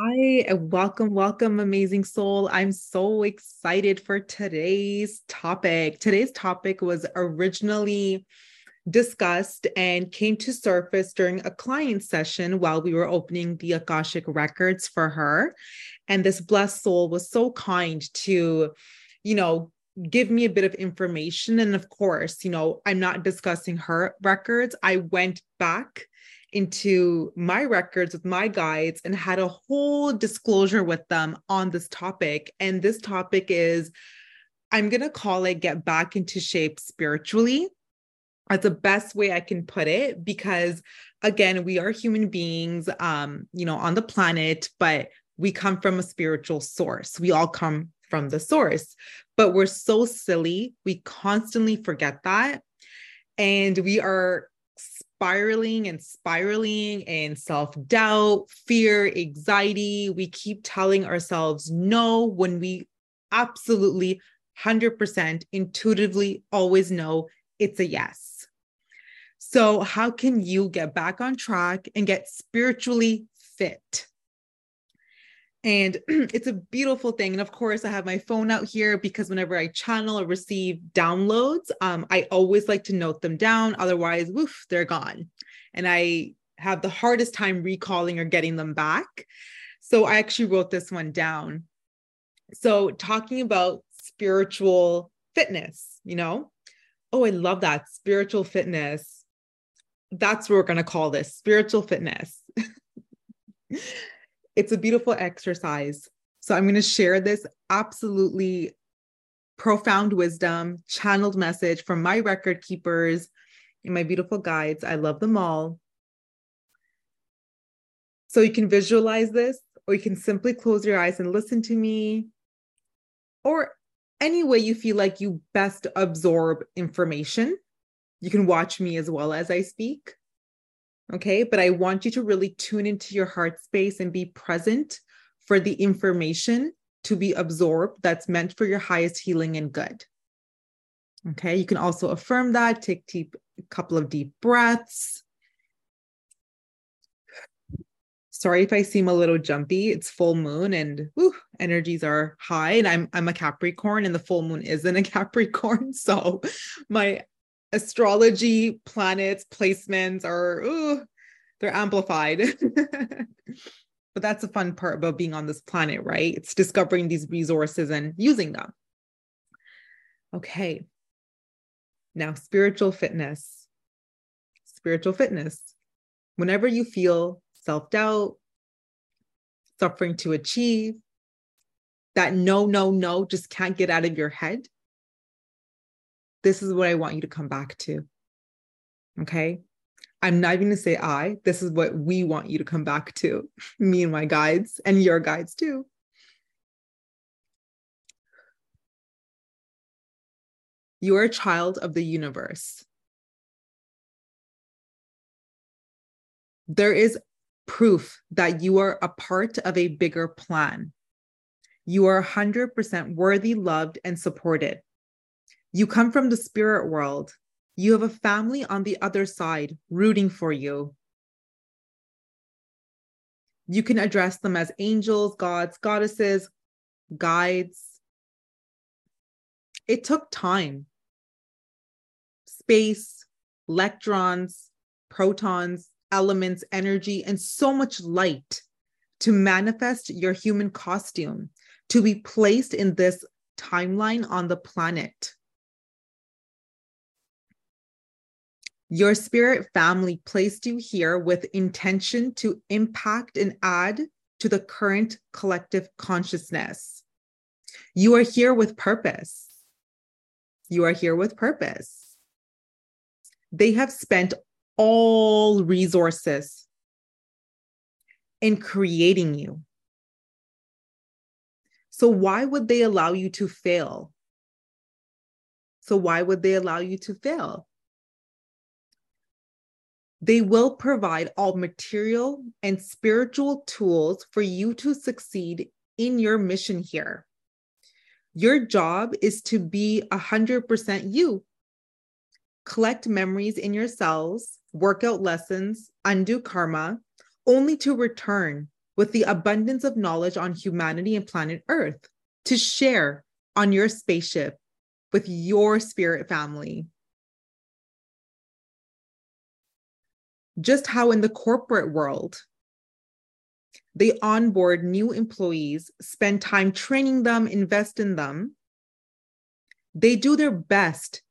Hi, uh, welcome, welcome, amazing soul. I'm so excited for today's topic. Today's topic was originally discussed and came to surface during a client session while we were opening the Akashic records for her. And this blessed soul was so kind to, you know, give me a bit of information. And of course, you know, I'm not discussing her records. I went back into my records with my guides and had a whole disclosure with them on this topic. And this topic is I'm going to call it Get Back into Shape Spiritually. That's the best way I can put it because, again, we are human beings, um, you know, on the planet, but we come from a spiritual source. We all come from the source, but we're so silly. We constantly forget that. And we are spiraling and spiraling in self doubt, fear, anxiety. We keep telling ourselves no when we absolutely 100% intuitively always know it's a yes. So, how can you get back on track and get spiritually fit? And it's a beautiful thing. And of course, I have my phone out here because whenever I channel or receive downloads, um, I always like to note them down. Otherwise, woof, they're gone. And I have the hardest time recalling or getting them back. So I actually wrote this one down. So, talking about spiritual fitness, you know, oh, I love that spiritual fitness. That's what we're going to call this spiritual fitness. It's a beautiful exercise. So I'm going to share this absolutely profound wisdom, channeled message from my record keepers and my beautiful guides. I love them all. So you can visualize this, or you can simply close your eyes and listen to me, or any way you feel like you best absorb information. You can watch me as well as I speak. Okay. But I want you to really tune into your heart space and be present for the information to be absorbed that's meant for your highest healing and good. Okay. You can also affirm that, take deep, a couple of deep breaths. Sorry if I seem a little jumpy. It's full moon and whew, energies are high. And I'm I'm a Capricorn and the full moon isn't a Capricorn. So my astrology planets placements are ooh, they're amplified. But that's the fun part about being on this planet right? It's discovering these resources and using them. Okay. Now spiritual fitness. Spiritual fitness. Whenever you feel self-doubt suffering to achieve that no no no just can't get out of your head this is what I want you to come back to. Okay. I'm not even going to say I, this is what we want you to come back to, me and my guides, and your guides too. You are a child of the universe. There is proof that you are a part of a bigger plan. You are 100% worthy, loved, and supported. You come from the spirit world. You have a family on the other side rooting for you. You can address them as angels, gods, goddesses, guides. It took time, space, electrons, protons, elements, energy, and so much light to manifest your human costume, to be placed in this timeline on the planet. Your spirit family placed you here with intention to impact and add to the current collective consciousness. You are here with purpose. You are here with purpose. They have spent all resources in creating you. So, why would they allow you to fail? So, why would they allow you to fail? They will provide all material and spiritual tools for you to succeed in your mission here. Your job is to be 100% you. Collect memories in your cells, work out lessons, undo karma, only to return with the abundance of knowledge on humanity and planet Earth to share on your spaceship with your spirit family. Just how in the corporate world, they onboard new employees, spend time training them, invest in them. They do their best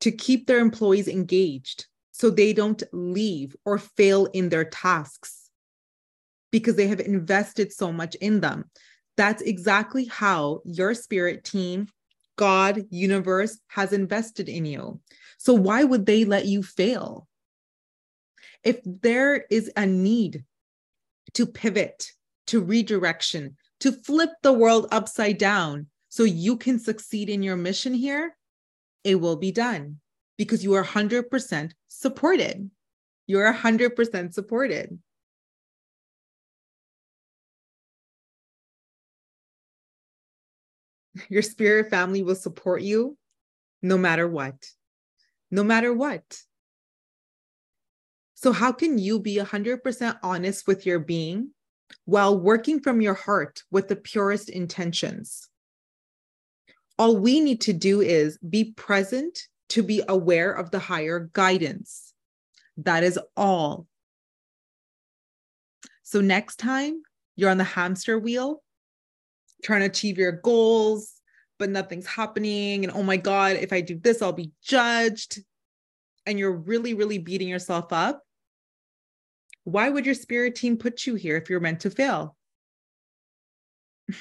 to keep their employees engaged so they don't leave or fail in their tasks because they have invested so much in them. That's exactly how your spirit team, God, universe has invested in you. So why would they let you fail? If there is a need to pivot, to redirection, to flip the world upside down so you can succeed in your mission here, it will be done because you are 100% supported. You're 100% supported. Your spirit family will support you no matter what. No matter what. So, how can you be 100% honest with your being while working from your heart with the purest intentions? All we need to do is be present to be aware of the higher guidance. That is all. So, next time you're on the hamster wheel, trying to achieve your goals, but nothing's happening. And oh my God, if I do this, I'll be judged. And you're really, really beating yourself up. Why would your spirit team put you here if you're meant to fail?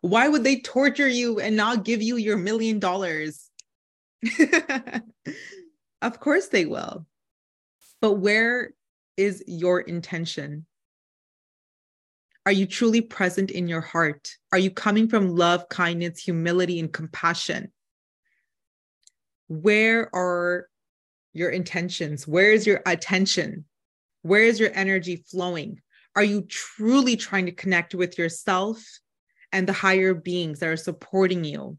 Why would they torture you and not give you your million dollars? of course they will. But where is your intention? Are you truly present in your heart? Are you coming from love, kindness, humility, and compassion? Where are your intentions? Where is your attention? Where is your energy flowing? Are you truly trying to connect with yourself and the higher beings that are supporting you?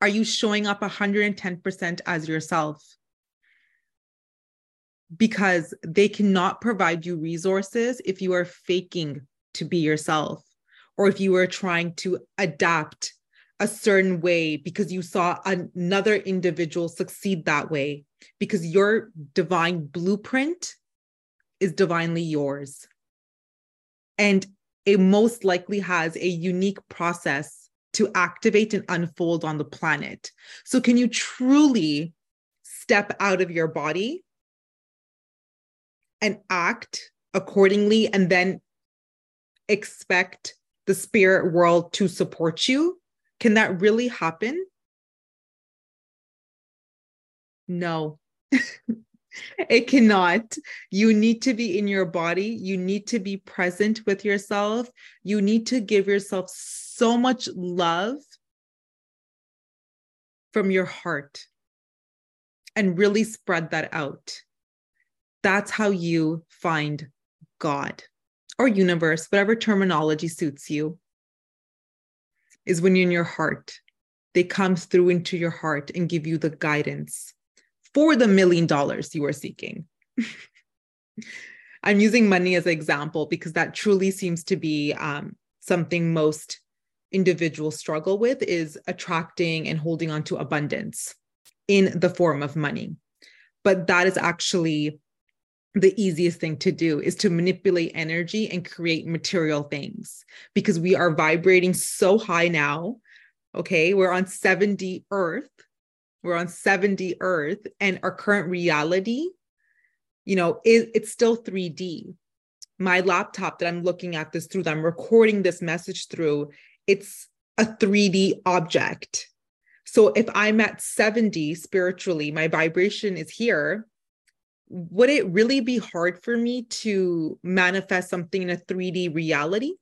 Are you showing up 110% as yourself? because they cannot provide you resources if you are faking to be yourself or if you are trying to adapt a certain way because you saw another individual succeed that way because your divine blueprint is divinely yours and it most likely has a unique process to activate and unfold on the planet so can you truly step out of your body and act accordingly and then expect the spirit world to support you? Can that really happen? No. it cannot. You need to be in your body. You need to be present with yourself. You need to give yourself so much love from your heart and really spread that out that's how you find God or universe, whatever terminology suits you, is when you're in your heart. They come through into your heart and give you the guidance for the million dollars you are seeking. I'm using money as an example because that truly seems to be um, something most individuals struggle with is attracting and holding on to abundance in the form of money. But that is actually the easiest thing to do is to manipulate energy and create material things because we are vibrating so high now. Okay, we're on 7D Earth. We're on 7D Earth, and our current reality, you know, is it's still 3D. My laptop that I'm looking at this through, that I'm recording this message through, it's a 3D object. So if I'm at 7D spiritually, my vibration is here would it really be hard for me to manifest something in a 3D reality?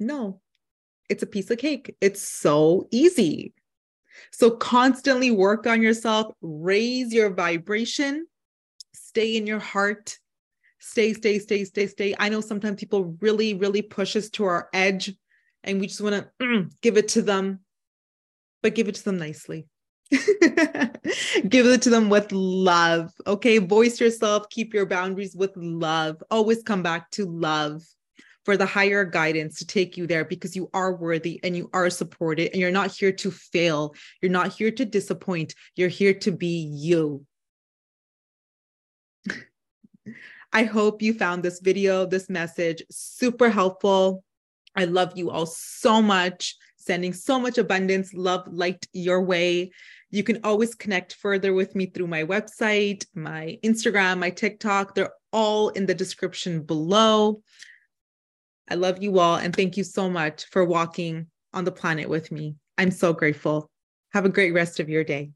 No, it's a piece of cake. It's so easy. So, constantly work on yourself, raise your vibration, stay in your heart, stay, stay, stay, stay, stay. I know sometimes people really, really push us to our edge and we just want to mm, give it to them, but give it to them nicely. Give it to them with love. Okay. Voice yourself, keep your boundaries with love. Always come back to love for the higher guidance to take you there because you are worthy and you are supported and you're not here to fail. You're not here to disappoint. You're here to be you. I hope you found this video, this message super helpful. I love you all so much, sending so much abundance, love, light your way. You can always connect further with me through my website, my Instagram, my TikTok. They're all in the description below. I love you all and thank you so much for walking on the planet with me. I'm so grateful. Have a great rest of your day.